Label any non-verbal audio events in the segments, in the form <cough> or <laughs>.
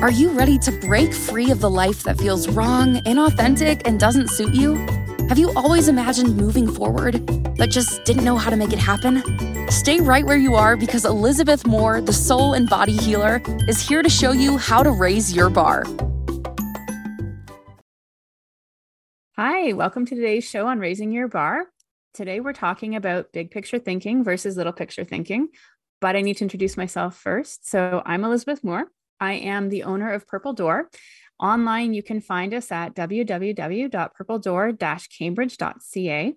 Are you ready to break free of the life that feels wrong, inauthentic, and doesn't suit you? Have you always imagined moving forward, but just didn't know how to make it happen? Stay right where you are because Elizabeth Moore, the soul and body healer, is here to show you how to raise your bar. Hi, welcome to today's show on Raising Your Bar. Today we're talking about big picture thinking versus little picture thinking, but I need to introduce myself first. So I'm Elizabeth Moore. I am the owner of Purple Door. Online, you can find us at www.purpledoor-cambridge.ca.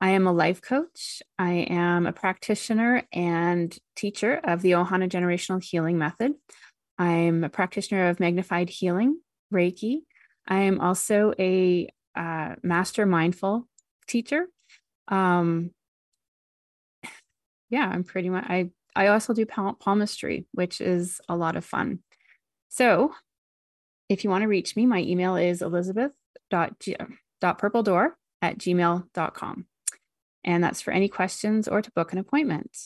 I am a life coach. I am a practitioner and teacher of the Ohana Generational Healing Method. I'm a practitioner of magnified healing, Reiki. I am also a uh, master mindful teacher. Um, yeah, I'm pretty much. I I also do palmistry, which is a lot of fun. So if you want to reach me, my email is elizabeth.purpledoor at gmail.com. And that's for any questions or to book an appointment.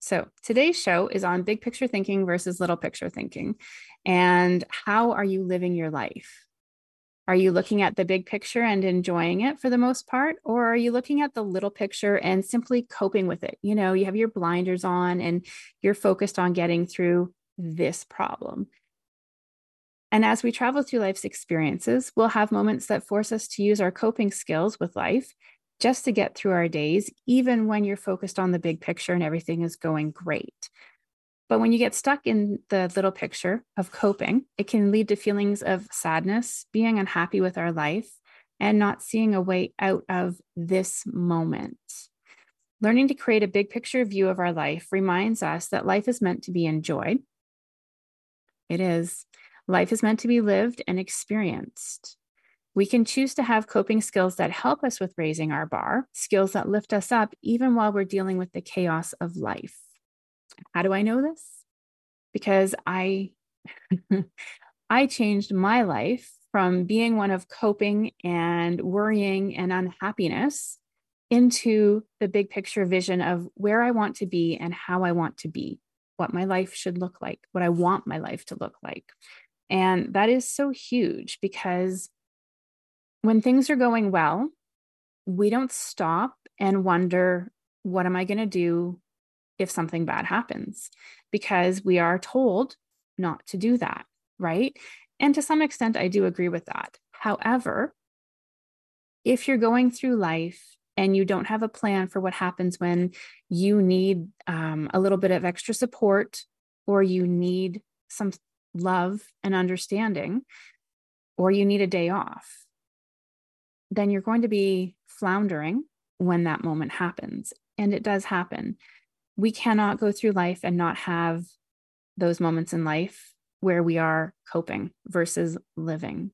So today's show is on big picture thinking versus little picture thinking. And how are you living your life? Are you looking at the big picture and enjoying it for the most part? Or are you looking at the little picture and simply coping with it? You know, you have your blinders on and you're focused on getting through this problem. And as we travel through life's experiences, we'll have moments that force us to use our coping skills with life just to get through our days, even when you're focused on the big picture and everything is going great. But when you get stuck in the little picture of coping, it can lead to feelings of sadness, being unhappy with our life, and not seeing a way out of this moment. Learning to create a big picture view of our life reminds us that life is meant to be enjoyed. It is. Life is meant to be lived and experienced. We can choose to have coping skills that help us with raising our bar, skills that lift us up even while we're dealing with the chaos of life. How do I know this? Because I <laughs> I changed my life from being one of coping and worrying and unhappiness into the big picture vision of where I want to be and how I want to be, what my life should look like, what I want my life to look like. And that is so huge because when things are going well, we don't stop and wonder, what am I going to do if something bad happens? Because we are told not to do that, right? And to some extent, I do agree with that. However, if you're going through life and you don't have a plan for what happens when you need um, a little bit of extra support or you need some love and understanding, or you need a day off, then you're going to be floundering when that moment happens. And it does happen. We cannot go through life and not have those moments in life where we are coping versus living.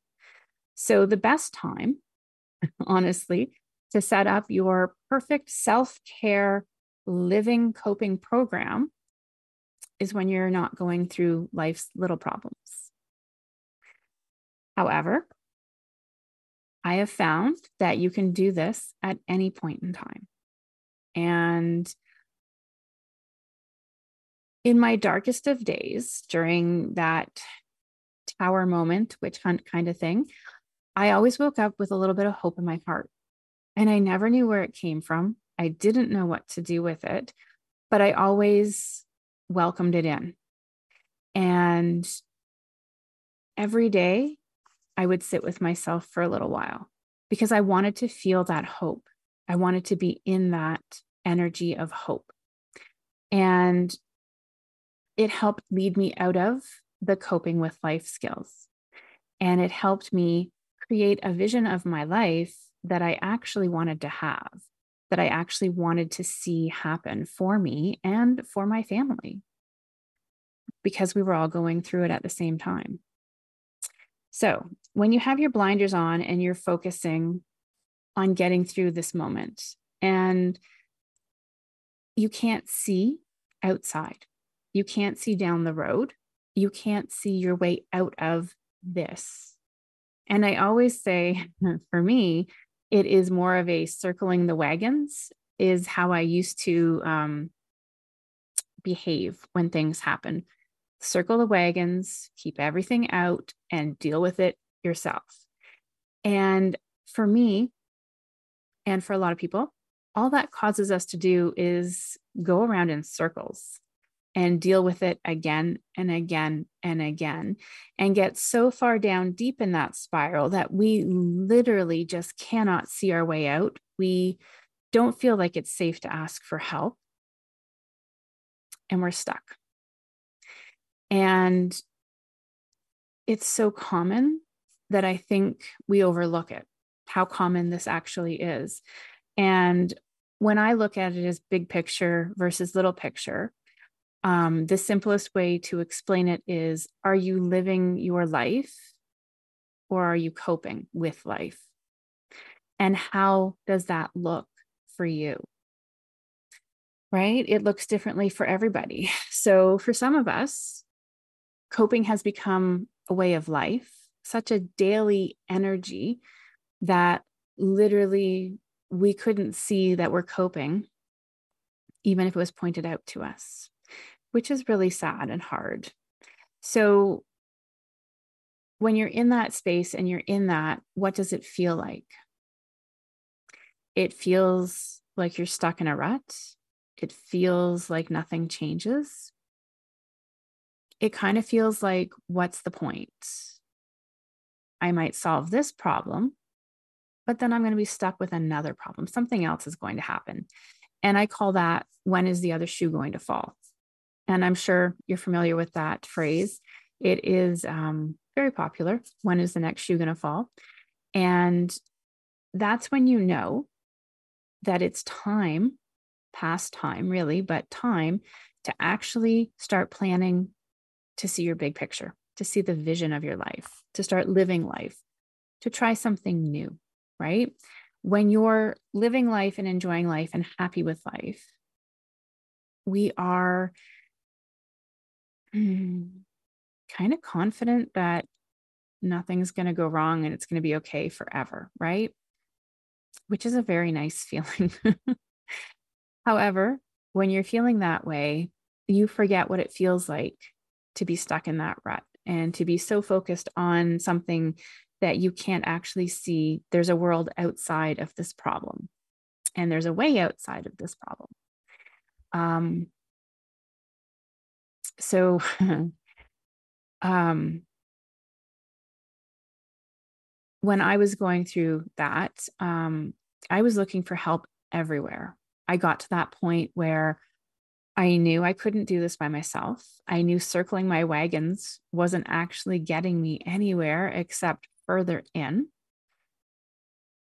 So, the best time, <laughs> honestly, to set up your perfect self care living coping program is when you're not going through life's little problems. However, I have found that you can do this at any point in time. And in my darkest of days, during that tower moment, witch hunt kind of thing, I always woke up with a little bit of hope in my heart. And I never knew where it came from. I didn't know what to do with it, but I always welcomed it in. And every day I would sit with myself for a little while because I wanted to feel that hope. I wanted to be in that energy of hope. And it helped lead me out of the coping with life skills. And it helped me create a vision of my life that I actually wanted to have that I actually wanted to see happen for me and for my family because we were all going through it at the same time. So, when you have your blinders on and you're focusing on getting through this moment and you can't see outside, you can't see down the road, you can't see your way out of this. And I always say, <laughs> for me, it is more of a circling the wagons is how I used to um, behave when things happen. Circle the wagons, keep everything out, and deal with it yourself. And for me, and for a lot of people, all that causes us to do is go around in circles and deal with it again and again and again and get so far down deep in that spiral that we literally just cannot see our way out. We don't feel like it's safe to ask for help and we're stuck. And it's so common that I think we overlook it, how common this actually is. And when I look at it as big picture versus little picture, um, the simplest way to explain it is Are you living your life or are you coping with life? And how does that look for you? Right? It looks differently for everybody. <laughs> So, for some of us, coping has become a way of life, such a daily energy that literally we couldn't see that we're coping, even if it was pointed out to us which is really sad and hard. So, when you're in that space and you're in that, what does it feel like? It feels like you're stuck in a rut. It feels like nothing changes. It kind of feels like, what's the point? I might solve this problem, but then I'm going to be stuck with another problem. Something else is going to happen. And I call that when is the other shoe going to fall? And I'm sure you're familiar with that phrase. It is um, very popular. When is the next shoe going to fall? And that's when you know that it's time, past time, really, but time to actually start planning to see your big picture, to see the vision of your life, to start living life, to try something new, right? When you're living life and enjoying life and happy with life, we are <clears throat> kind of confident that nothing's going to go wrong and it's going to be okay forever, right? Which is a very nice <laughs> feeling. However, when you're feeling that way, you forget what it feels like to be stuck in that rut and to be so focused on something that you can't actually see there's a world outside of this problem and there's a way outside of this problem. Um, so <laughs> um when I was going through that, um, I was looking for help everywhere. I got to that point where I knew I couldn't do this by myself. I knew circling my wagons wasn't actually getting me anywhere except further in.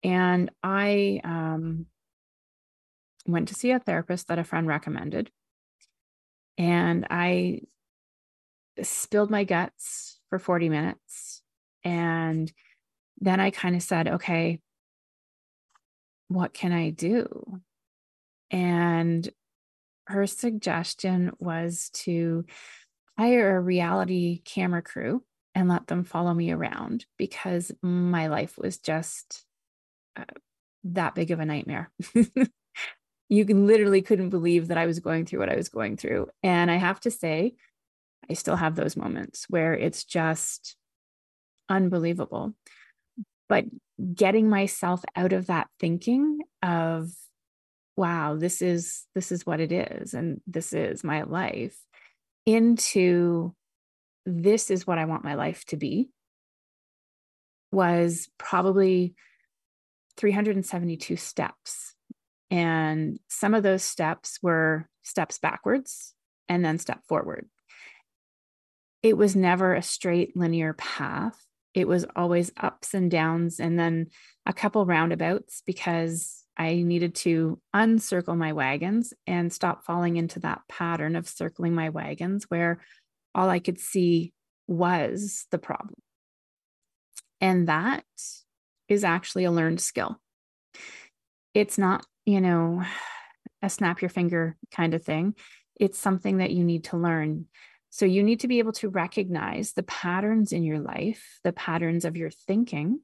And I um, went to see a therapist that a friend recommended. And I spilled my guts for 40 minutes. And then I kind of said, okay, what can I do? And her suggestion was to hire a reality camera crew and let them follow me around because my life was just uh, that big of a nightmare. <laughs> you can literally couldn't believe that I was going through what I was going through. And I have to say, I still have those moments where it's just unbelievable. But getting myself out of that thinking of, wow, this is this is what it is, and this is my life, into this is what I want my life to be, was probably 372 steps and some of those steps were steps backwards and then step forward. It was never a straight linear path. It was always ups and downs and then a couple roundabouts because I needed to uncircle my wagons and stop falling into that pattern of circling my wagons where all I could see was the problem. And that is actually a learned skill. It's not you know, a snap your finger kind of thing. It's something that you need to learn. So you need to be able to recognize the patterns in your life, the patterns of your thinking,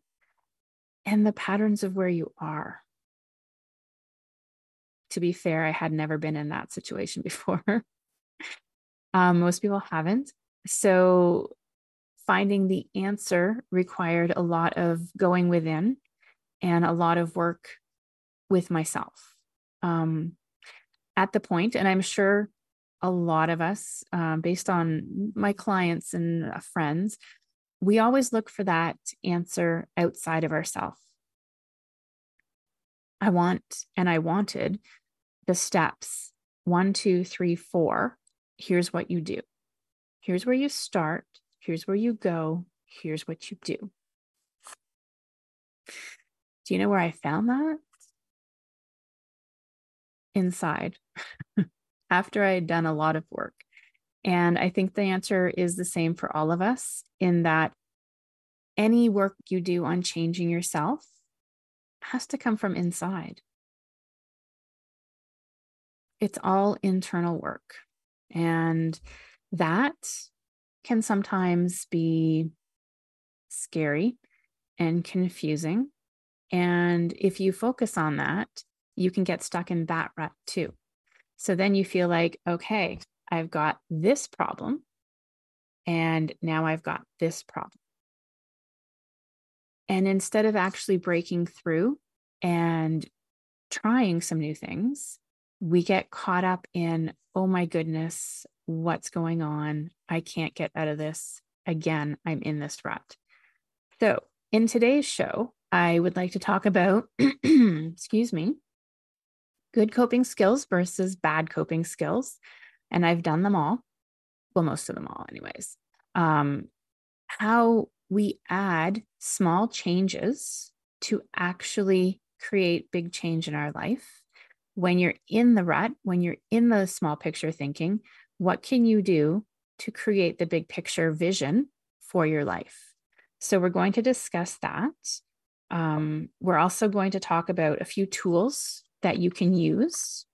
and the patterns of where you are. To be fair, I had never been in that situation <laughs> before. um, most people haven't. So finding the answer required a lot of going within and a lot of work with myself. Um, at the point, and I'm sure a lot of us, um, based on my clients and uh, friends, we always look for that answer outside of ourselves. I want and I wanted the steps one, two, three, four. Here's what you do. Here's where you start. Here's where you go. Here's what you do. Do you know where I found that? Inside, <laughs> after I had done a lot of work. And I think the answer is the same for all of us in that any work you do on changing yourself has to come from inside. It's all internal work. And that can sometimes be scary and confusing. And if you focus on that, you can get stuck in that rut too. So then you feel like, okay, I've got this problem, and now I've got this problem. And instead of actually breaking through and trying some new things, we get caught up in, oh my goodness, what's going on? I can't get out of this. Again, I'm in this rut. So, in today's show, I would like to talk about, <clears throat> excuse me, good coping skills versus bad coping skills. And I've done them all. Well, most of them all, anyways. Um, how we add small changes to actually create big change in our life. When you're in the rut, when you're in the small picture thinking, what can you do to create the big picture vision for your life? So, we're going to discuss that. Um, we're also going to talk about a few tools that you can use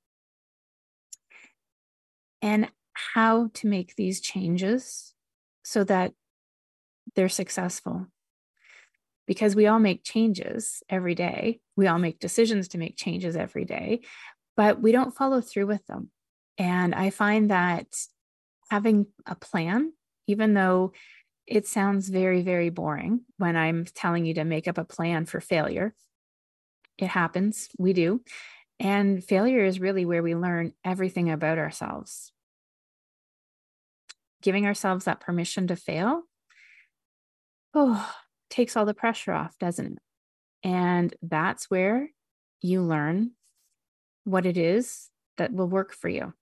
and how to make these changes so that they're successful. Because we all make changes every day, we all make decisions to make changes every day, but we don't follow through with them. And I find that having a plan, even though it sounds very, very boring when I'm telling you to make up a plan for failure, it happens. We do. And failure is really where we learn everything about ourselves. Giving ourselves that permission to fail, oh, takes all the pressure off, doesn't it? And that's where you learn what it is that will work for you.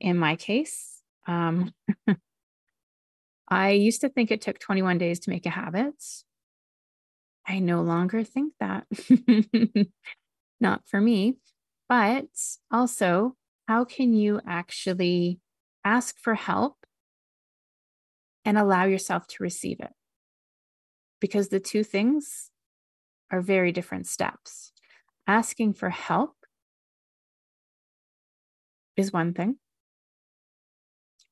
In my case, um, <laughs> I used to think it took 21 days to make a habit. I no longer think that. <laughs> Not for me. But also, how can you actually ask for help and allow yourself to receive it? Because the two things are very different steps. Asking for help is one thing,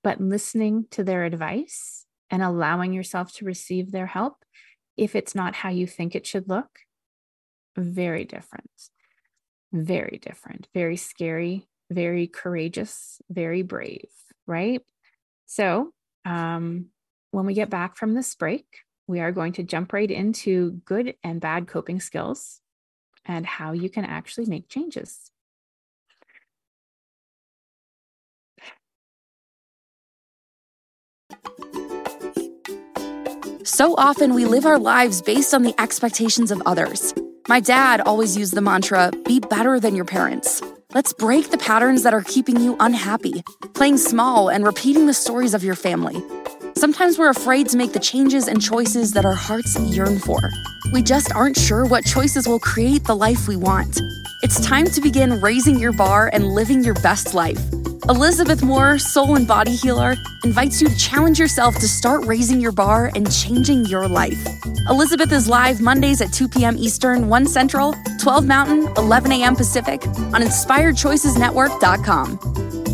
but listening to their advice and allowing yourself to receive their help, if it's not how you think it should look, very different. Very different, very scary, very courageous, very brave, right? So, um, when we get back from this break, we are going to jump right into good and bad coping skills and how you can actually make changes. So often we live our lives based on the expectations of others. My dad always used the mantra be better than your parents. Let's break the patterns that are keeping you unhappy, playing small and repeating the stories of your family. Sometimes we're afraid to make the changes and choices that our hearts yearn for. We just aren't sure what choices will create the life we want. It's time to begin raising your bar and living your best life. Elizabeth Moore, soul and body healer, invites you to challenge yourself to start raising your bar and changing your life. Elizabeth is live Mondays at 2 p.m. Eastern, 1 Central, 12 Mountain, 11 a.m. Pacific on InspiredChoicesNetwork.com.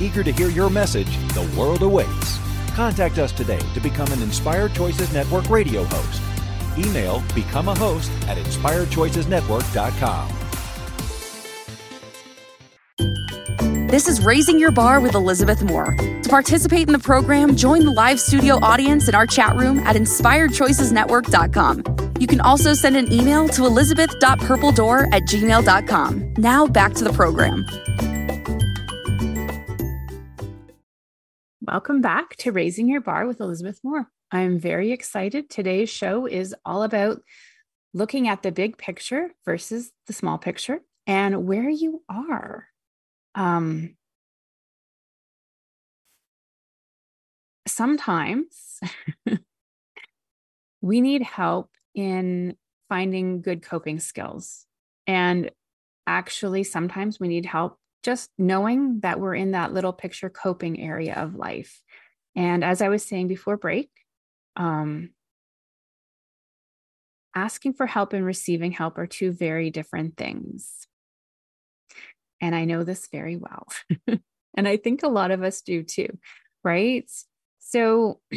Eager to hear your message, the world awaits. Contact us today to become an Inspired Choices Network radio host. Email become a host at inspiredchoicesnetwork.com. This is Raising Your Bar with Elizabeth Moore. To participate in the program, join the live studio audience in our chat room at inspiredchoicesnetwork.com. You can also send an email to elizabeth.purpledoor at gmail.com. Now back to the program. Welcome back to Raising Your Bar with Elizabeth Moore. I'm very excited. Today's show is all about looking at the big picture versus the small picture and where you are. Um, sometimes <laughs> we need help in finding good coping skills. And actually, sometimes we need help just knowing that we're in that little picture coping area of life. And as I was saying before break, um, asking for help and receiving help are two very different things. And I know this very well. <laughs> and I think a lot of us do too, right? So, <clears throat>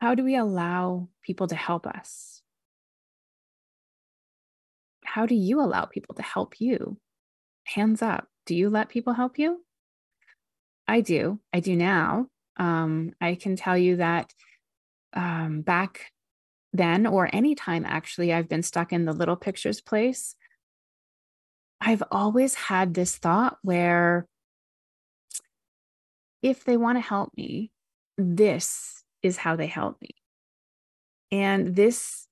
how do we allow people to help us? How do you allow people to help you? Hands up. Do you let people help you? I do. I do now. Um, I can tell you that um, back then, or anytime actually, I've been stuck in the little pictures place. I've always had this thought where if they want to help me, this is how they help me. And this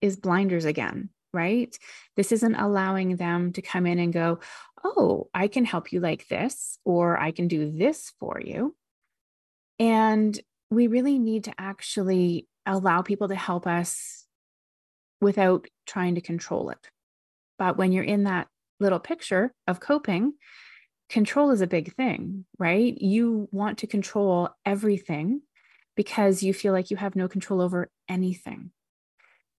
is blinders again, right? This isn't allowing them to come in and go, oh, I can help you like this, or I can do this for you. And we really need to actually allow people to help us without trying to control it. But when you're in that little picture of coping, control is a big thing, right? You want to control everything because you feel like you have no control over anything.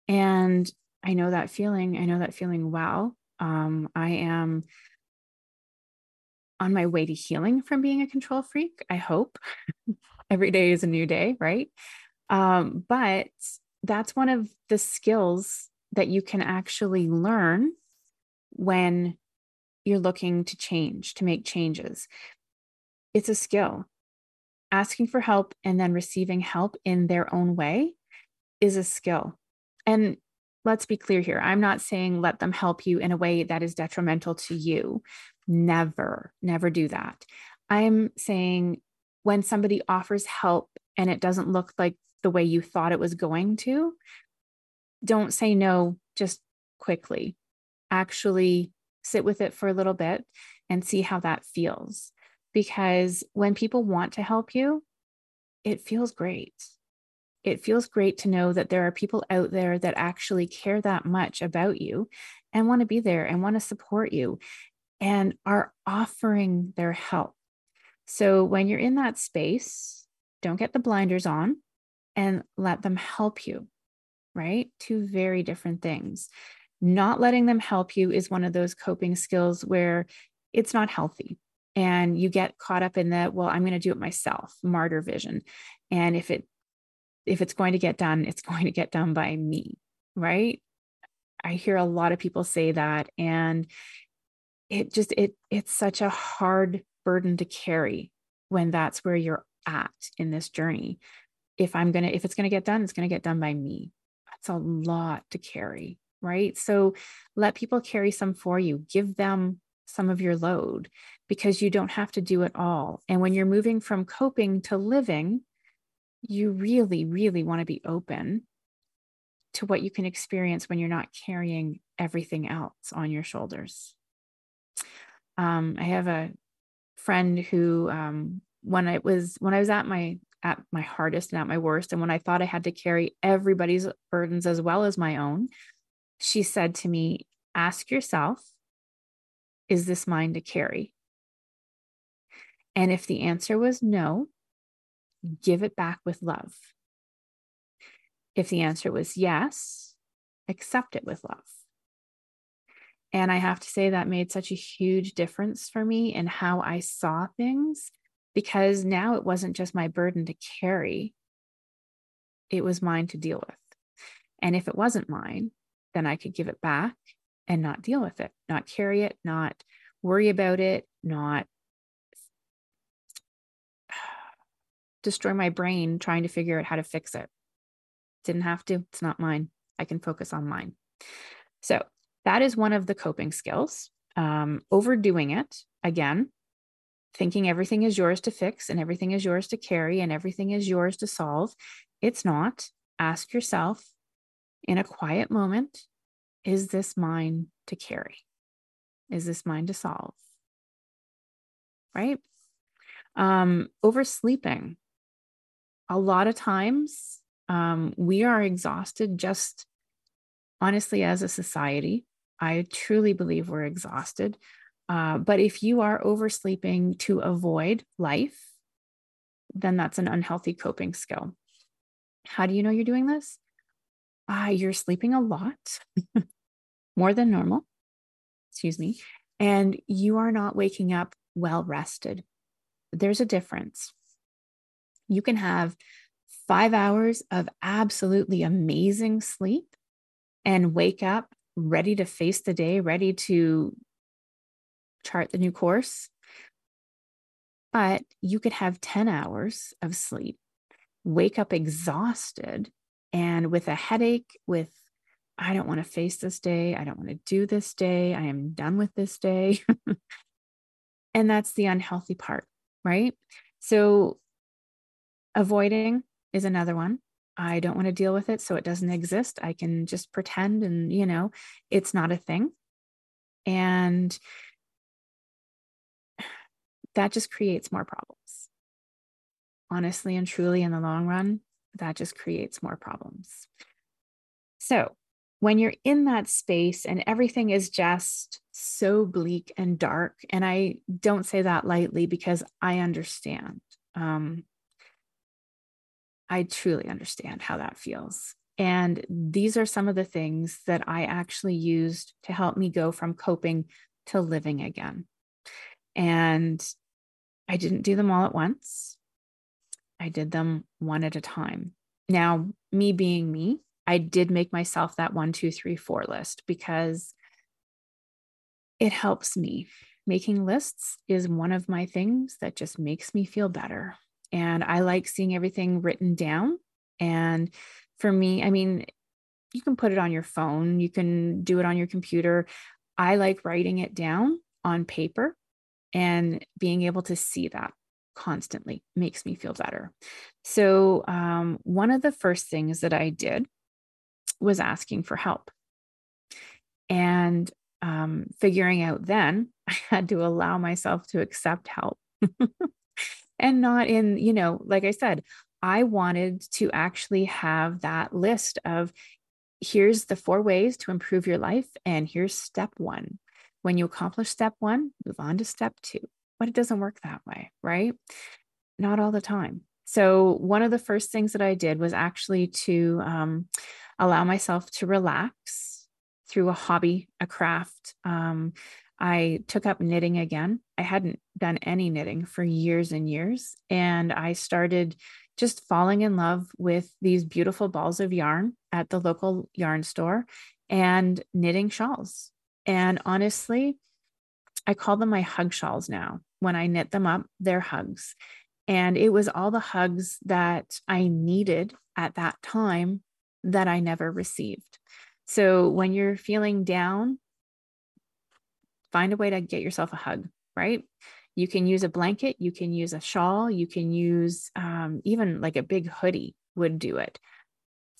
And I know that feeling. I know that feeling well. Um, I am on my way to healing from being a control freak, I hope. <laughs> Every day is a new day, right? Um, but that's one of the skills that you can actually learn when you're looking to change, to make changes. It's a skill. Asking for help and then receiving help in their own way is a skill. And let's be clear here I'm not saying let them help you in a way that is detrimental to you. Never, never do that. I'm saying when somebody offers help and it doesn't look like the way you thought it was going to, don't say no just quickly. Actually sit with it for a little bit and see how that feels. Because when people want to help you, it feels great. It feels great to know that there are people out there that actually care that much about you and want to be there and want to support you and are offering their help. So when you're in that space, don't get the blinders on and let them help you, right? Two very different things not letting them help you is one of those coping skills where it's not healthy and you get caught up in that well i'm going to do it myself martyr vision and if it if it's going to get done it's <laughs> going to get done by me right i hear a lot of people say that and it just it it's such a hard burden to carry when that's where you're at in this journey if i'm going to if it's going to get done it's going to get done by me that's a lot to carry right? So let people carry some for you, give them some of your load because you don't have to do it all. And when you're moving from coping to living, you really, really want to be open to what you can experience when you're not carrying everything else on your shoulders. Um, I have a friend who, um, when I was when I was at my at my hardest and at my worst, and when I thought I had to carry everybody's burdens as well as my own, she said to me, Ask yourself, is this mine to carry? And if the answer was no, give it back with love. If the answer was yes, accept it with love. And I have to say that made such a huge difference for me in how I saw things because now it wasn't just my burden to carry, it was mine to deal with. And if it wasn't mine, then I could give it back and not deal with it, not carry it, not worry about it, not destroy my brain trying to figure out how to fix it. Didn't have to, it's not mine. I can focus on mine. So that is one of the coping skills. Um, overdoing it, again, thinking everything is yours to fix and everything is yours to carry and everything is yours to solve. It's not. Ask yourself in a quiet moment is this mine to carry? Is this mine to solve? Right? Um, oversleeping. A lot of times um, we are exhausted just honestly as a society. I truly believe we're exhausted. Uh, but if you are oversleeping to avoid life, then that's an unhealthy coping skill. How do you know you're doing this? Uh, you're sleeping a lot, <laughs> more than normal, excuse me, and you are not waking up well rested. There's a difference. You can have five hours of absolutely amazing sleep and wake up ready to face the day, ready to chart the new course. But you could have 10 hours of sleep, wake up exhausted and with a headache, with, I don't want to face this day. I don't want to do this day. I am done with this day. <laughs> and that's the unhealthy part, right? So, avoiding is another one. I don't want to deal with it. So it doesn't exist. I can just pretend and, you know, it's not a thing. And that just creates more problems. Honestly and truly, in the long run, that just creates more problems. So when you're in that space and everything is just so bleak and dark, and I don't say that lightly because I understand. Um, I truly understand how that feels. And these are some of the things that I actually used to help me go from coping to living again. And I didn't do them all at once, I did them one at a time. Now, me being me, I did make myself that one, two, three, four list because it helps me. Making lists is one of my things that just makes me feel better. And I like seeing everything written down. And for me, I mean, you can put it on your phone, you can do it on your computer. I like writing it down on paper and being able to see that constantly makes me feel better. So, um, one of the first things that I did was asking for help and um, figuring out then <laughs> I had to allow myself to accept help. <laughs> and not in, you know, like I said, I wanted to actually have that list of here's the four ways to improve your life, and here's step one. When you accomplish step one, move on to step two. But it doesn't work that way, right? Not all the time. So, one of the first things that I did was actually to um, allow myself to relax through a hobby, a craft. Um, I took up knitting again. I hadn't done any knitting for years and years. And I started just falling in love with these beautiful balls of yarn at the local yarn store and knitting shawls. And honestly, I call them my hug shawls now. When I knit them up, they're hugs. And it was all the hugs that I needed at that time that I never received. So when you're feeling down, find a way to get yourself a hug, right? You can use a blanket, you can use a shawl, you can use um, even like a big hoodie would do it.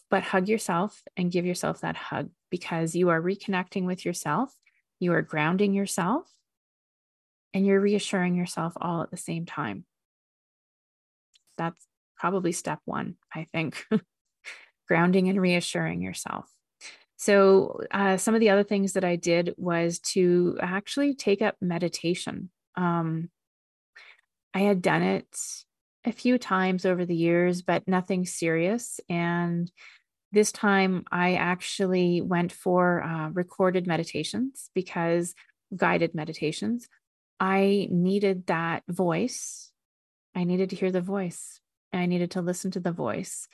But hug yourself and give yourself that hug because you are reconnecting with yourself, you are grounding yourself, and you're reassuring yourself all at the same time. That's probably step one, I think. <laughs> Grounding and reassuring yourself. So, uh, some of the other things that I did was to actually take up meditation. Um, I had done it a few times over the years, but nothing serious. And this time I actually went for uh, recorded meditations because guided meditations. I needed that voice. I needed to hear the voice. I needed to listen to the voice.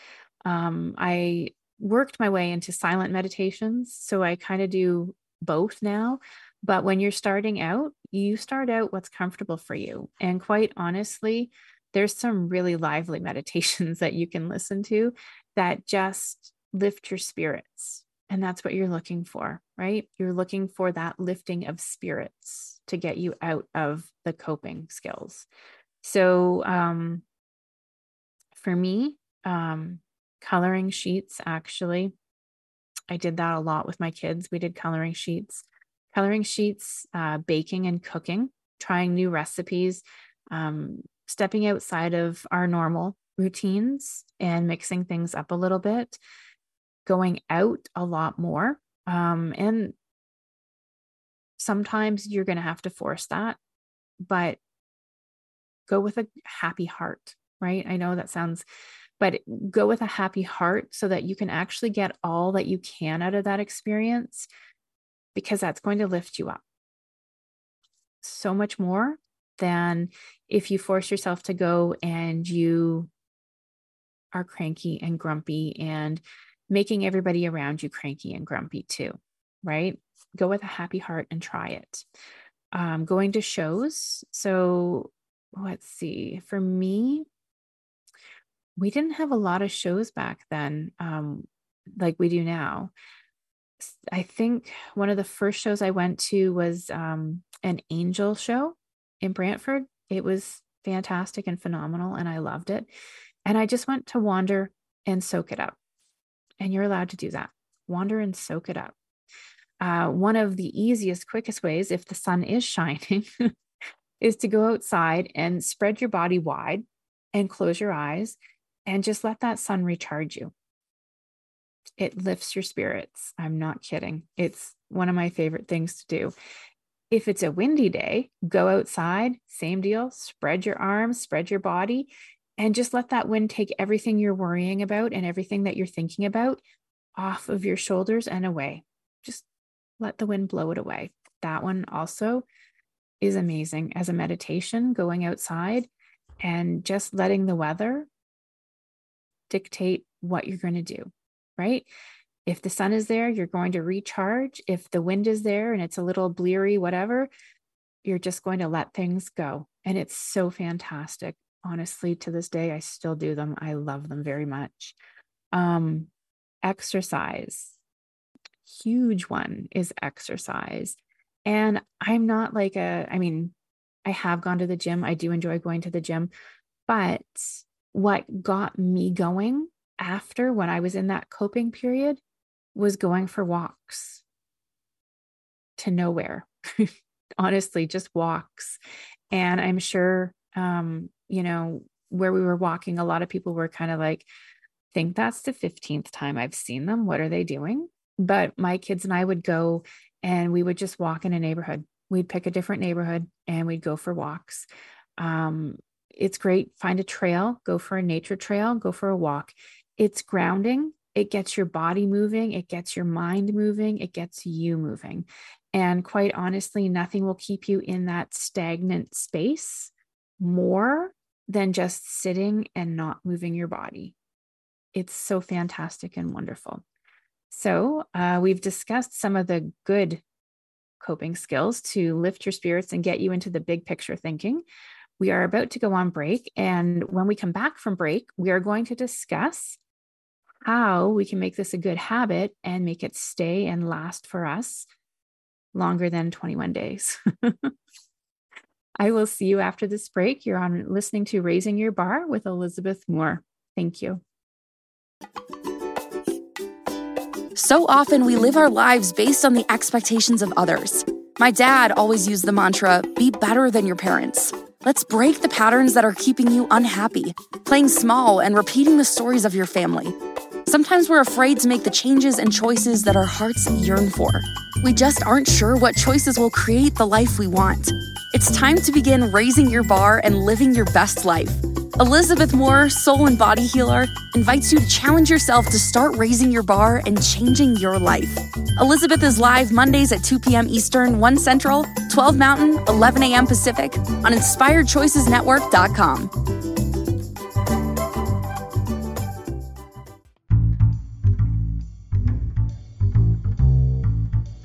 Um, I worked my way into silent meditations. So I kind of do both now. But when you're starting out, you start out what's comfortable for you. And quite honestly, there's some really lively <laughs> meditations that you can listen to that just lift your spirits. And that's what you're looking for, right? You're looking for that lifting of spirits to get you out of the coping skills. So, um, for me, um, coloring sheets actually, I did that a lot with my kids. We did coloring sheets, coloring sheets, uh, baking and cooking, trying new recipes, um, stepping outside of our normal routines and mixing things up a little bit going out a lot more. Um, and sometimes you're going to have to force that, but go with a happy heart, right? I know that sounds, but go with a happy heart so that you can actually get all that you can out of that experience because that's going to lift you up so much more than if you force yourself to go and you are cranky and grumpy and making everybody around you cranky and grumpy too, right? Go with a happy heart and try it. Um, going to shows. So let's see. For me, we didn't have a lot of shows back then, um, like we do now. I think one of the first shows I went to was um, an angel show in Brantford. It was fantastic and phenomenal, and I loved it. And I just went to wander and soak it up. And you're allowed to do that. Wander and soak it up. Uh, one of the easiest, quickest ways, if the sun is shining, <laughs> is to go outside and spread your body wide and close your eyes and just let that sun recharge you. It lifts your spirits. I'm not kidding. It's one of my favorite things to do. If it's a windy day, go outside, same deal, spread your arms, spread your body, and just let that wind take everything you're worrying about and everything that you're thinking about off of your shoulders and away. Just let the wind blow it away. That one also is amazing as a meditation, going outside and just letting the weather dictate what you're going to do, right? If the sun is there, you're going to recharge. If the wind is there and it's a little bleary, whatever, you're just going to let things go. And it's so fantastic honestly to this day i still do them i love them very much um exercise huge one is exercise and i'm not like a i mean i have gone to the gym i do enjoy going to the gym but what got me going after when i was in that coping period was going for walks to nowhere <laughs> honestly just walks and i'm sure um, you know, where we were walking, a lot of people were kind of like, think that's the 15th time I've seen them. What are they doing? But my kids and I would go and we would just walk in a neighborhood. We'd pick a different neighborhood and we'd go for walks. Um, it's great. Find a trail, go for a nature trail, go for a walk. It's grounding. It gets your body moving, it gets your mind moving, it gets you moving. And quite honestly, nothing will keep you in that stagnant space more than just sitting and not moving your body. It's so fantastic and wonderful. So, uh, we've discussed some of the good coping skills to lift your spirits and get you into the big picture thinking. We are about to go on break. And when we come back from break, we are going to discuss how we can make this a good habit and make it stay and last for us longer than 21 days. <laughs> I will see you after this break. You're on listening to Raising Your Bar with Elizabeth Moore. Thank you. So often we live our lives based on the expectations of others. My dad always used the mantra be better than your parents. Let's break the patterns that are keeping you unhappy, playing small and repeating the stories of your family. Sometimes we're afraid to make the changes and choices that our hearts yearn for. We just aren't sure what choices will create the life we want. It's time to begin raising your bar and living your best life. Elizabeth Moore, soul and body healer, invites you to challenge yourself to start raising your bar and changing your life. Elizabeth is live Mondays at 2 p.m. Eastern, 1 Central, 12 Mountain, 11 a.m. Pacific on InspiredChoicesNetwork.com.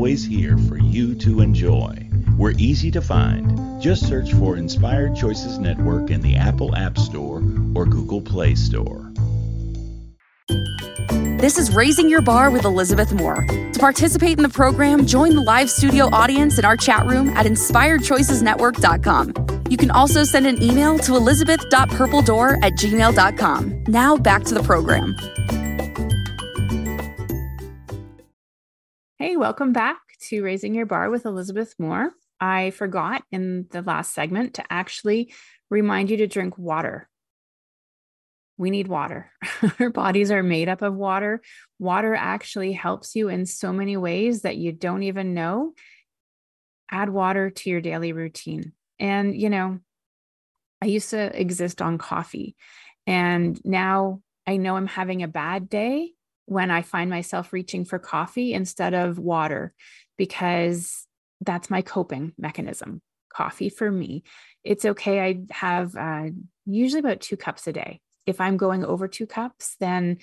always here for you to enjoy. We're easy to find. Just search for Inspired Choices Network in the Apple App Store or Google Play Store. This is Raising Your Bar with Elizabeth Moore. To participate in the program, join the live studio audience in our chat room at inspiredchoicesnetwork.com. You can also send an email to elizabeth.purpledoor at gmail.com. Now back to the program. Welcome back to Raising Your Bar with Elizabeth Moore. I forgot in the last segment to actually remind you to drink water. We need water. <laughs> Our bodies are made up of water. Water actually helps you in so many ways that you don't even know. Add water to your daily routine. And, you know, I used to exist on coffee, and now I know I'm having a bad day when I find myself reaching for coffee instead of water because that's my coping mechanism. Coffee for me. It's okay. I have uh, usually about two cups a day. If I'm going over two cups, then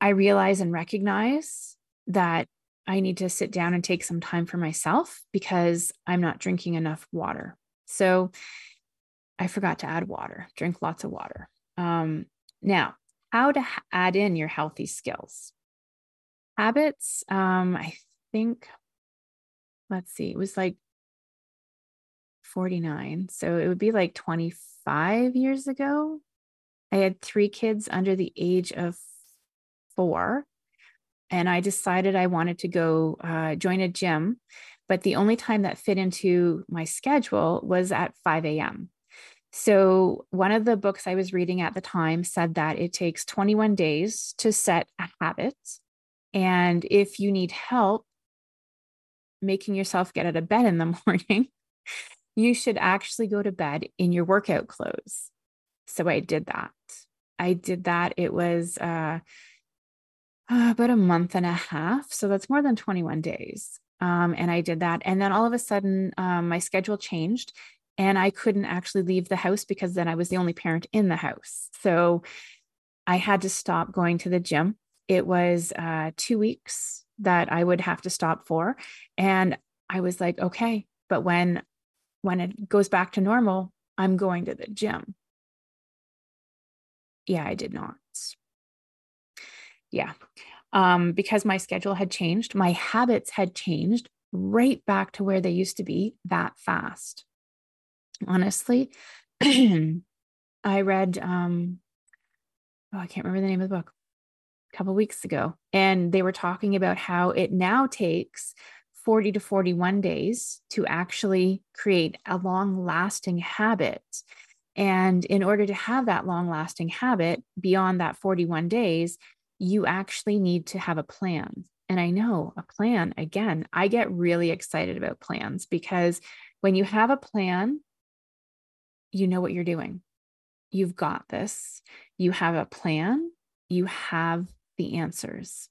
I realize and recognize that I need to sit down and take some time for myself because I'm not drinking enough water. So I forgot to add water, drink lots of water. Um, now, how to add in your healthy skills. Habits, um, I think let's see, it was like 49. So it would be like 25 years ago. I had three kids under the age of four. And I decided I wanted to go uh, join a gym. But the only time that fit into my schedule was at 5 a.m. So, one of the books I was reading at the time said that it takes 21 days to set a habit. And if you need help making yourself get out of bed in the <laughs> morning, you should actually go to bed in your workout clothes. So I did that. I did that. It was uh, uh, about a month and a half. So that's more than 21 days. Um, and I did that. And then all of a sudden, um, my schedule changed and I couldn't actually leave the house because then I was the only parent in the house. So I had to stop going to the gym. It was uh, two weeks that I would have to stop for. And I was like, okay, but when when it goes back to normal, I'm going to the gym. Yeah, I did not. Yeah. Um, because my schedule had changed, my habits had changed right back to where they used to be that fast. Honestly, <clears throat> I read um oh, I can't remember the name of the book a couple weeks ago and they were talking about how it now takes 40 to 41 days to actually create a long lasting habit. And in order to have that long lasting habit beyond that 41 days you actually need to have a plan. And i know a plan again i get really excited about plans because when you have a plan you know what you're doing you've got this you have a plan you have the answers.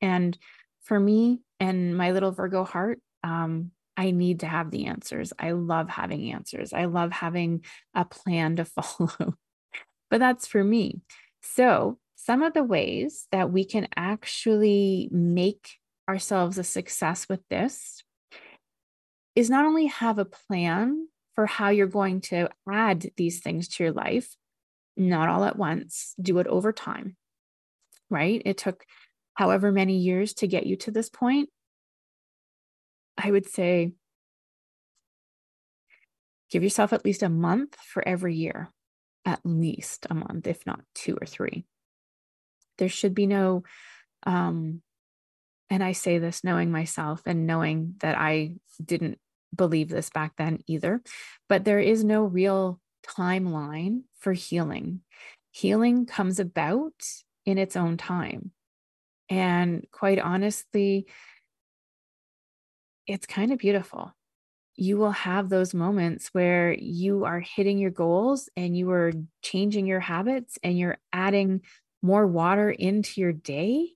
And for me and my little Virgo heart, um, I need to have the answers. I love having answers. I love having a plan to <laughs> follow. but that's for me. So, some of the ways that we can actually make ourselves a success with this is not only have a plan for how you're going to add these things to your life, not all at once, do it over time, right? It took however many years to get you to this point. I would say give yourself at least a month for every year, at least a month, if not two or three. There should be no, um, and I say this knowing myself and knowing that I didn't believe this back then either, but there is no real timeline for healing. Healing comes about in its own time. And quite honestly, it's kind of beautiful. You will have those moments where you are hitting your goals and you are changing your habits and you're adding more water into your day.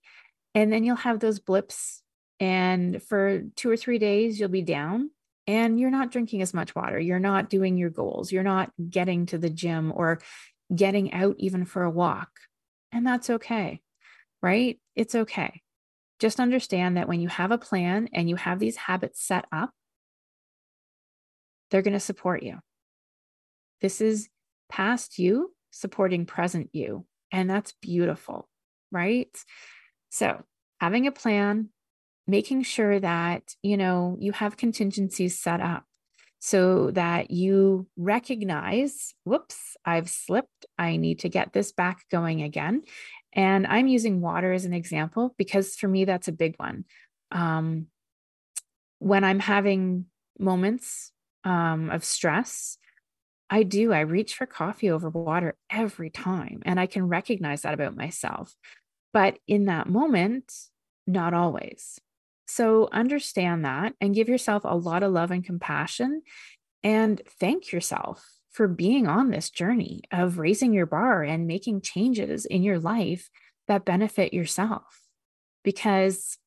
And then you'll have those blips. And for two or three days, you'll be down and you're not drinking as much water. You're not doing your goals. You're not getting to the gym or getting out even for a walk. And that's okay, right? It's okay. Just understand that when you have a plan and you have these habits set up, they're going to support you. This is past you supporting present you. And that's beautiful, right? So, having a plan, making sure that, you know, you have contingencies set up so that you recognize, whoops, I've slipped. I need to get this back going again. And I'm using water as an example because for me, that's a big one. Um, when I'm having moments um, of stress, I do. I reach for coffee over water every time. And I can recognize that about myself. But in that moment, not always. So understand that and give yourself a lot of love and compassion and thank yourself for being on this journey of raising your bar and making changes in your life that benefit yourself. Because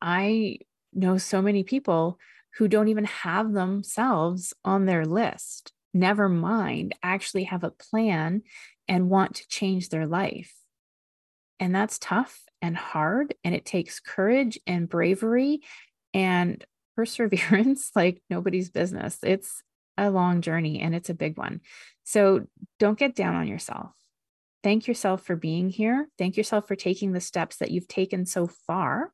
I know so many people who don't even have themselves on their list, never mind actually have a plan and want to change their life. And that's tough and hard. And it takes courage and bravery and perseverance <laughs> like nobody's business. It's a long journey and it's a big one. So don't get down on yourself. Thank yourself for being here. Thank yourself for taking the steps that you've taken so far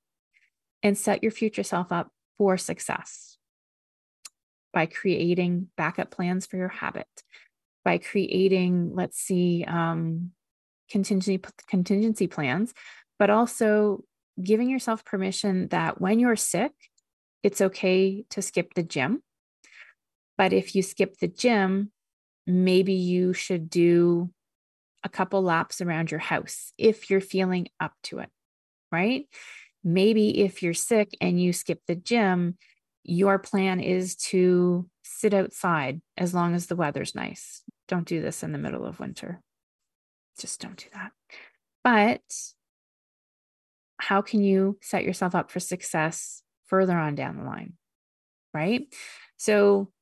and set your future self up for success by creating backup plans for your habit, by creating, let's see, um, contingency contingency plans but also giving yourself permission that when you're sick, it's okay to skip the gym. But if you skip the gym, maybe you should do a couple laps around your house if you're feeling up to it, right? Maybe if you're sick and you skip the gym, your plan is to sit outside as long as the weather's nice. Don't do this in the middle of winter. Just don't do that. But how can you set yourself up for success further on down the line? Right. So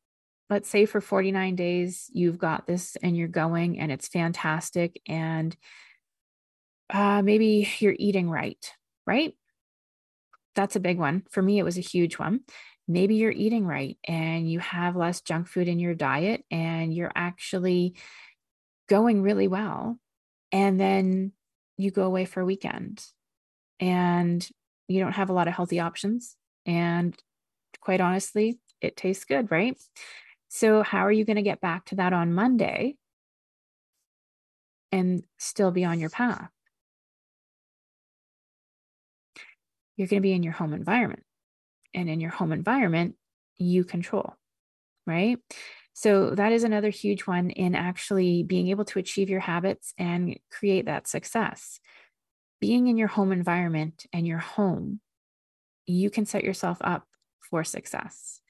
let's say for 49 days, you've got this and you're going and it's fantastic. And uh, maybe you're eating right, right? That's a big one. For me, it was a huge one. Maybe you're eating right and you have less junk food in your diet and you're actually going really well. And then you go away for a weekend and you don't have a lot of healthy options. And quite honestly, it tastes good, right? So, how are you going to get back to that on Monday and still be on your path? You're going to be in your home environment. And in your home environment, you control, right? So, that is another huge one in actually being able to achieve your habits and create that success being in your home environment and your home, you can set yourself up for success.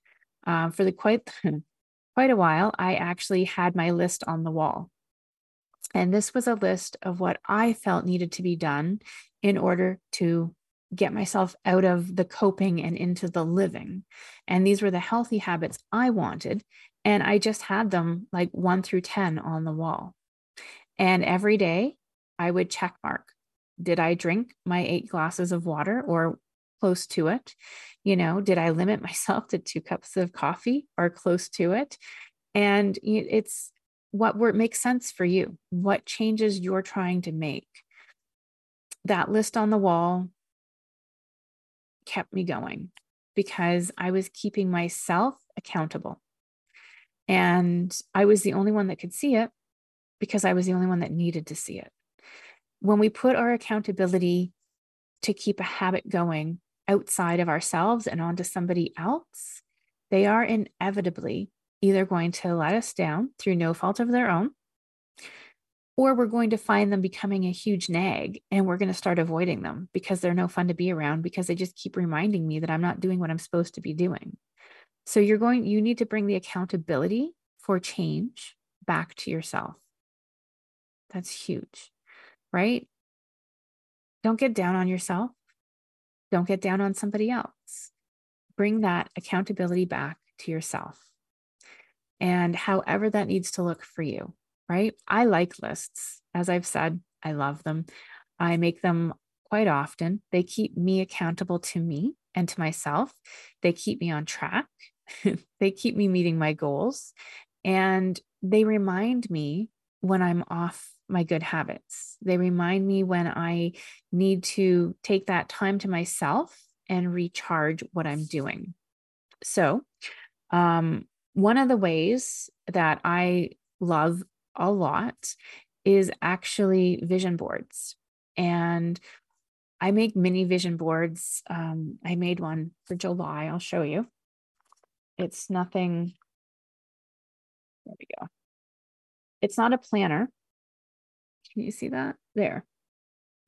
Uh, for the quite <laughs> quite a while, I actually had my list on the wall, and this was a list of what I felt needed to be done in order to get myself out of the coping and into the living. And these were the healthy habits I wanted, and I just had them like one through ten on the wall. And every day, I would check mark did I drink my eight glasses of water or close to it? You know, did I limit <laughs> myself to two cups of coffee or close to it? And it's what word makes sense for you, what changes you're trying to make. That list on the wall kept me going because I was keeping myself accountable. And I was the only one that could see it because I was the only one that needed to see it. When we put our accountability to keep a habit going outside of ourselves and onto somebody else, they are inevitably either going to let us down through no fault of their own, or we're going to find them becoming a huge nag and we're going to start avoiding them because they're no fun to be around because they just keep reminding me that I'm not doing what I'm supposed to be doing. So you're going, you need to bring the accountability for change back to yourself. That's huge, right? Don't get down on yourself. Don't get down on somebody else. Bring that accountability back to yourself. And however that needs to look for you, right? I like lists. As I've said, I love them. I make them quite often. They keep me accountable to me and to myself. They keep me on track. <laughs> they keep me meeting my goals. And they remind me when I'm off my good habits. They remind me when I need to take that time to myself and recharge what I'm doing. So, um, one of the ways that I love a lot is actually vision boards. And I make mini vision boards. Um, I made one for July. I'll show you. It's nothing. There we go. It's not a planner. Can you see that? There,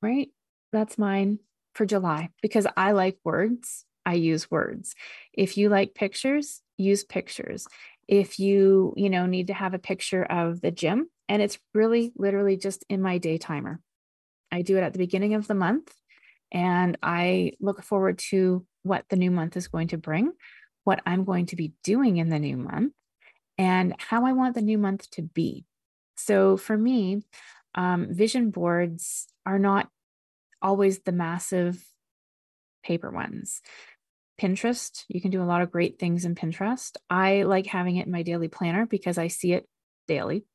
right? That's mine for July because I like words. I use words. If you like pictures, use pictures. If you, you know, need to have a picture of the gym, and it's really literally just in my day timer. I do it at the beginning of the month and I look forward to what the new month is going to bring, what I'm going to be doing in the new month, and how I want the new month to be. So for me, um, vision boards are not always the massive paper ones. Pinterest, you can do a lot of great things in Pinterest. I like having it in my daily planner because I see it daily.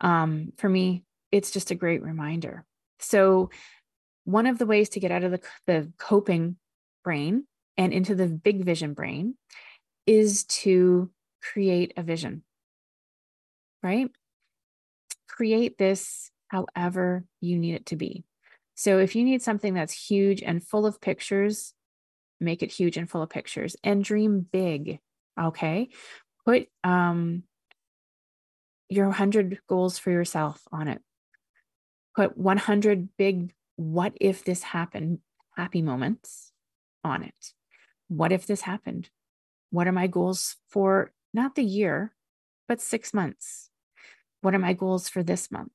Um, for me, it's just a great reminder. So, one of the ways to get out of the, the coping brain and into the big vision brain is to create a vision, right? Create this however you need it to be. So if you need something that's huge and full of pictures, make it huge and full of pictures and dream big. Okay. Put um, your 100 goals for yourself on it. Put 100 big, what if this happened, happy moments on it. What if this happened? What are my goals for not the year, but six months? What are my goals for this month?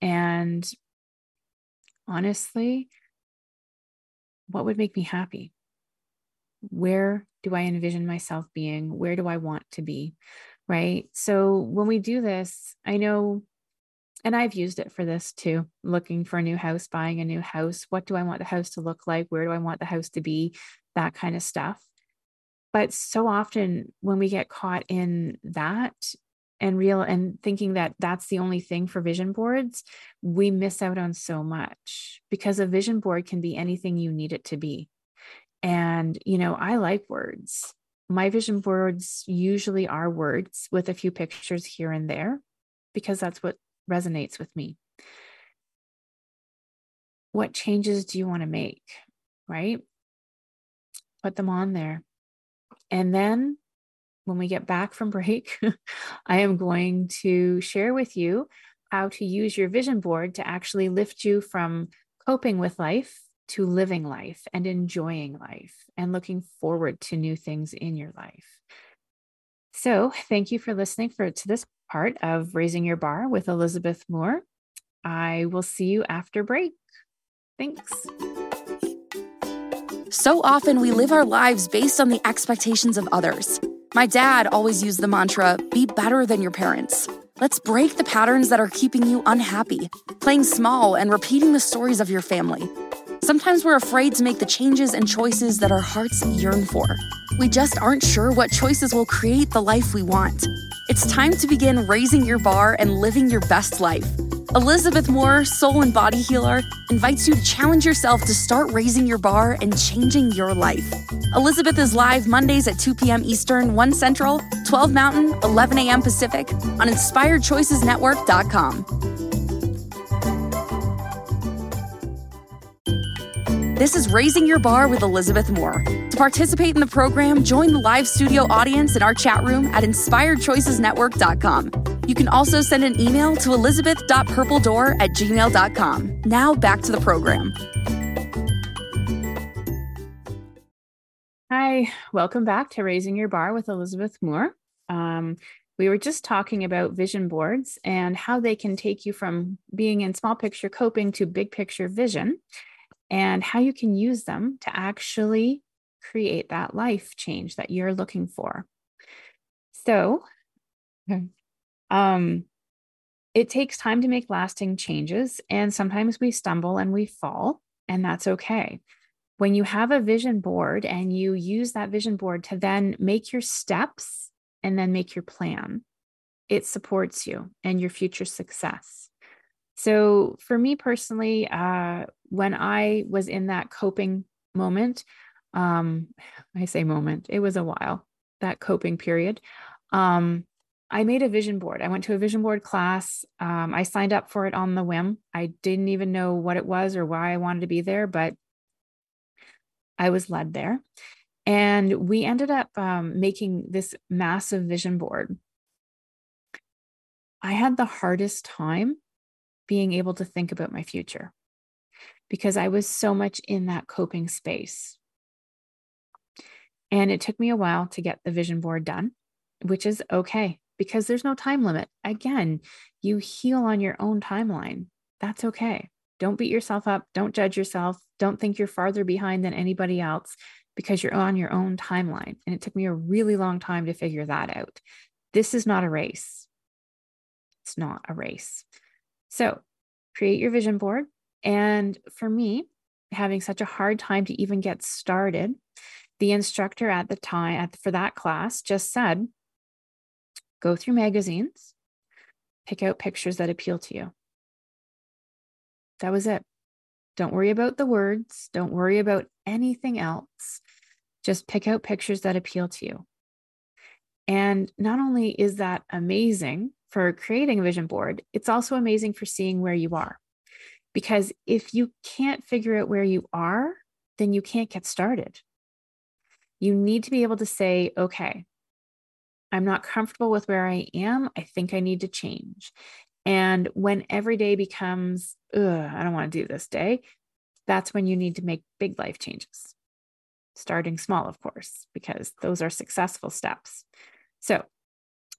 And honestly, what would make me happy? Where do I envision myself being? Where do I want to be? Right. So when we do this, I know, and I've used it for this too looking for a new house, buying a new house. What do I want the house to look like? Where do I want the house to be? That kind of stuff. But so often when we get caught in that, and real and thinking that that's the only thing for vision boards, we miss out on so much because a vision board can be anything you need it to be. And, you know, I like words. My vision boards usually are words with a few pictures here and there because that's what resonates with me. What changes do you want to make? Right? Put them on there. And then when we get back from break, <laughs> I am going to share with you how to use your vision board to actually lift you from coping with life to living life and enjoying life and looking forward to new things in your life. So, thank you for listening for to this part of Raising Your Bar with Elizabeth Moore. I will see you after break. Thanks. So often we live our lives based on the expectations of others. My dad always used the mantra be better than your parents. Let's break the patterns that are keeping you unhappy, playing small and repeating the stories of your family. Sometimes we're afraid to make the changes and choices that our hearts yearn for. We just aren't sure what choices will create the life we want. It's time to begin raising your bar and living your best life. Elizabeth Moore, soul and body healer, invites you to challenge yourself to start raising your bar and changing your life. Elizabeth is live Mondays at 2 p.m. Eastern, 1 Central, 12 Mountain, 11 a.m. Pacific on InspiredChoicesNetwork.com. This is Raising Your Bar with Elizabeth Moore. To participate in the program, join the live studio audience in our chat room at InspiredChoicesNetwork.com. You can also send an email to elizabeth.purpledoor at gmail.com. Now back to the program. Hi, welcome back to Raising Your Bar with Elizabeth Moore. Um, we were just talking about vision boards and how they can take you from being in small picture coping to big picture vision and how you can use them to actually create that life change that you're looking for. So, um, it takes time to make lasting changes, and sometimes we stumble and we fall, and that's okay. When you have a vision board and you use that vision board to then make your steps and then make your plan, it supports you and your future success. So, for me personally, uh, when I was in that coping moment, um, I say moment, it was a while, that coping period. Um, I made a vision board. I went to a vision board class. Um, I signed up for it on the whim. I didn't even know what it was or why I wanted to be there, but I was led there. And we ended up um, making this massive vision board. I had the hardest time being able to think about my future because I was so much in that coping space. And it took me a while to get the vision board done, which is okay because there's no time limit. Again, you heal on your own timeline. That's okay. Don't beat yourself up. Don't judge yourself. Don't think you're farther behind than anybody else because you're on your own timeline. And it took me a really long time to figure that out. This is not a race. It's not a race. So create your vision board. And for me, having such a hard time to even get started, the instructor at the time at, for that class just said, go through magazines, pick out pictures that appeal to you. That was it. Don't worry about the words. Don't worry about anything else. Just pick out pictures that appeal to you. And not only is that amazing for creating a vision board, it's also amazing for seeing where you are. Because if you can't figure out where you are, then you can't get started. You need to be able to say, okay, I'm not comfortable with where I am. I think I need to change. And when every day becomes, I don't want to do this day, that's when you need to make big life changes. Starting small, of course, because those are successful steps. So,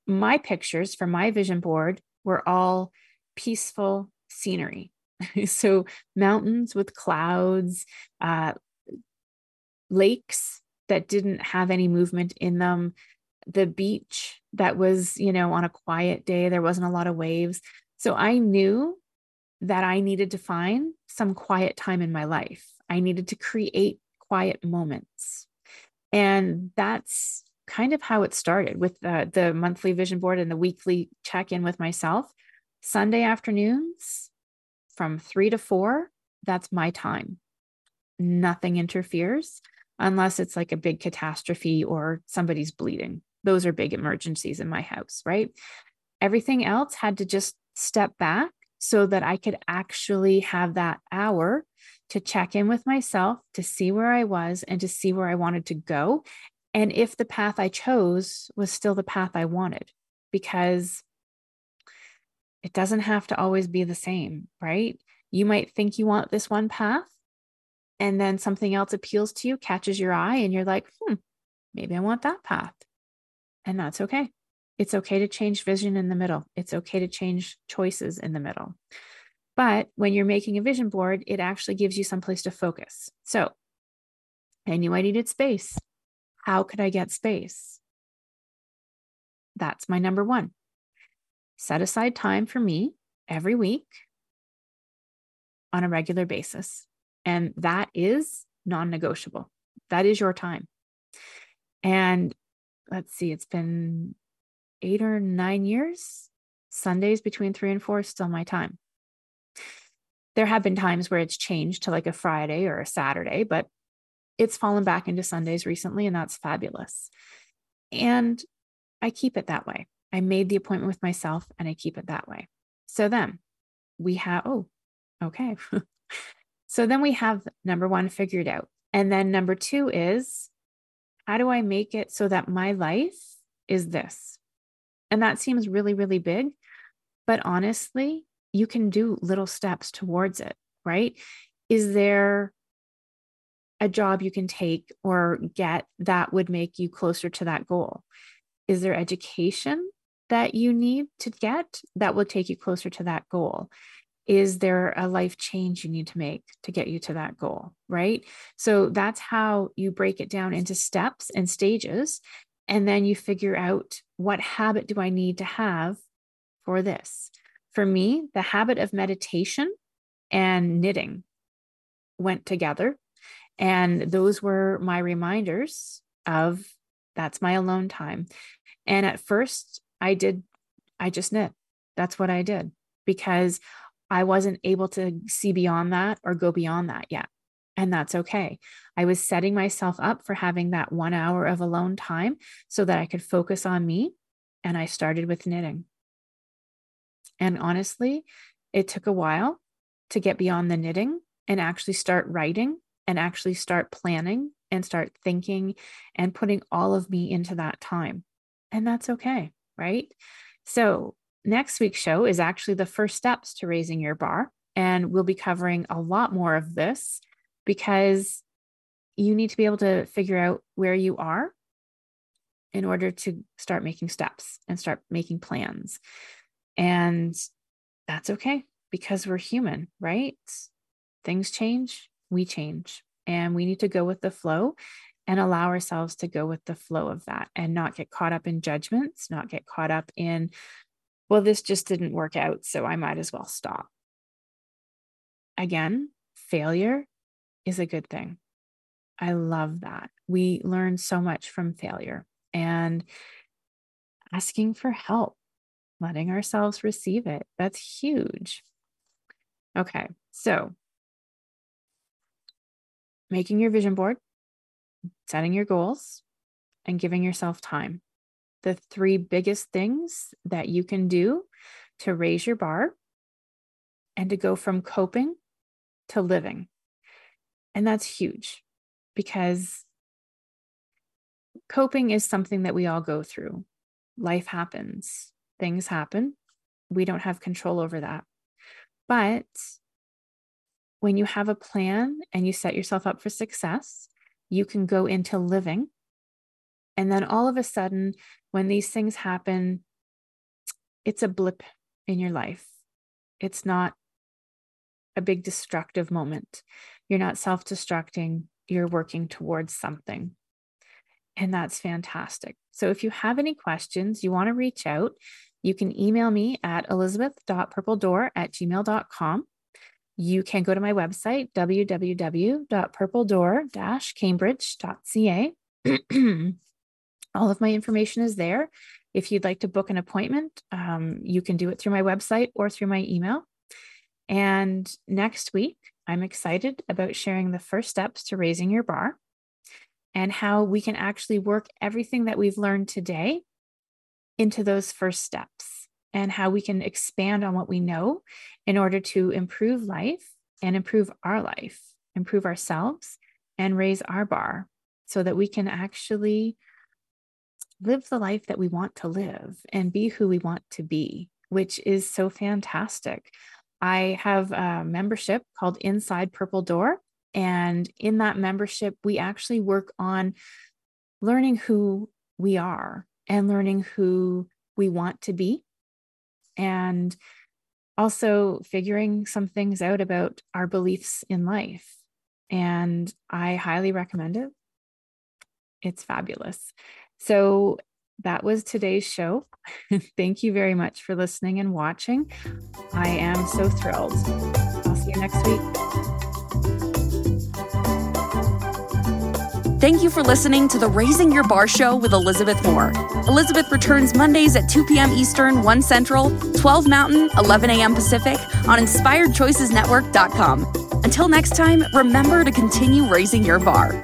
my pictures for my vision board were all peaceful scenery. <laughs> so, mountains with clouds, uh, lakes that didn't have any movement in them, the beach that was, you know, on a quiet day, there wasn't a lot of waves. So I knew that I needed to find some quiet time in my life. I needed to create quiet moments. And that's kind of how it started with the, the monthly vision board and the weekly check in with myself. Sunday afternoons from three to four, that's my time. Nothing interferes unless it's like a big catastrophe or somebody's bleeding those are big emergencies in my house, right? Everything else had to just step back so that I could actually have that hour to check in with myself, to see where I was and to see where I wanted to go. And if the path I chose was still the path I wanted, because it doesn't have to always be the same, right? You might think you want this one path, and then something else appeals to you, catches your eye, and you're like, hmm, maybe I want that path. And that's okay. It's okay to change vision in the middle. It's okay to change choices in the middle. But when you're making a vision board, it actually gives you some place to focus. So I knew I needed space. How could I get space? That's my number one. Set aside time for me every week on a regular basis. And that is non negotiable. That is your time. And let's see, it's been eight or nine years, Sundays between three and four is still my time. There have been times where it's changed to like a Friday or a Saturday, but it's fallen back into Sundays recently, and that's fabulous. And I keep it that way. I made the appointment with myself and I keep it that way. So then we have, oh, okay. <laughs> so then we have number one figured out. And then number two is how do I make it so that my life is this? And that seems really, really big. But honestly, you can do little steps towards it, right? Is there a job you can take or get that would make you closer to that goal? Is there education that you need to get that will take you closer to that goal? Is there a life change you need to make to get you to that goal? Right. So that's how you break it down into steps and stages. And then you figure out what habit do I need to have for this? For me, the habit of meditation and knitting went together. And those were my reminders of that's my alone time. And at first, I did, I just knit. That's what I did because I wasn't able to see beyond that or go beyond that yet. And that's okay. I was setting myself up for having that one hour of alone time so that I could focus on me. And I started with knitting. And honestly, it took a while to get beyond the knitting and actually start writing and actually start planning and start thinking and putting all of me into that time. And that's okay, right? So, next week's show is actually the first steps to raising your bar. And we'll be covering a lot more of this because you need to be able to figure out where you are in order to start making steps and start making plans. And that's okay because we're human, right? Things change, we change, and we need to go with the flow and allow ourselves to go with the flow of that and not get caught up in judgments, not get caught up in well, this just didn't work out, so I might as well stop. Again, failure is a good thing. I love that. We learn so much from failure and asking for help, letting ourselves receive it. That's huge. Okay, so making your vision board, setting your goals, and giving yourself time the three biggest things that you can do to raise your bar and to go from coping to living. And that's huge because coping is something that we all go through. Life happens, things happen. We don't have control over that. But when you have a plan and you set yourself up for success, you can go into living and then all of a sudden, when these things happen, it's a blip in your life. It's not a big destructive moment. You're not self destructing, you're working towards something. And that's fantastic. So if you have any questions, you want to reach out, you can email me at elizabeth.purpledoor at gmail.com. You can go to my website, www.purpledoor-cambridge.ca. <clears throat> All of my information is there. If you'd like to book an appointment, um, you can do it through my website or through my email. And next week, I'm excited about sharing the first steps to raising your bar and how we can actually work everything that we've learned today into those first steps and how we can expand on what we know in order to improve life and improve our life, improve ourselves, and raise our bar so that we can actually live the life that we want to live and be who we want to be, which is so fantastic. I have a membership called Inside Purple Door. And in that membership, we actually work on learning who we are and learning who we want to be. And also figuring some things out about our beliefs in life. And I highly recommend it. It's fabulous. So that was today's show. <laughs> Thank you very much for listening and watching. I am so thrilled. I'll see you next week. Thank you for listening to the Raising Your Bar Show with Elizabeth Moore. Elizabeth returns Mondays at 2 p.m. Eastern, 1 Central, 12 Mountain, 11 a.m. Pacific on InspiredChoicesNetwork.com. Until next time, remember to continue raising your bar.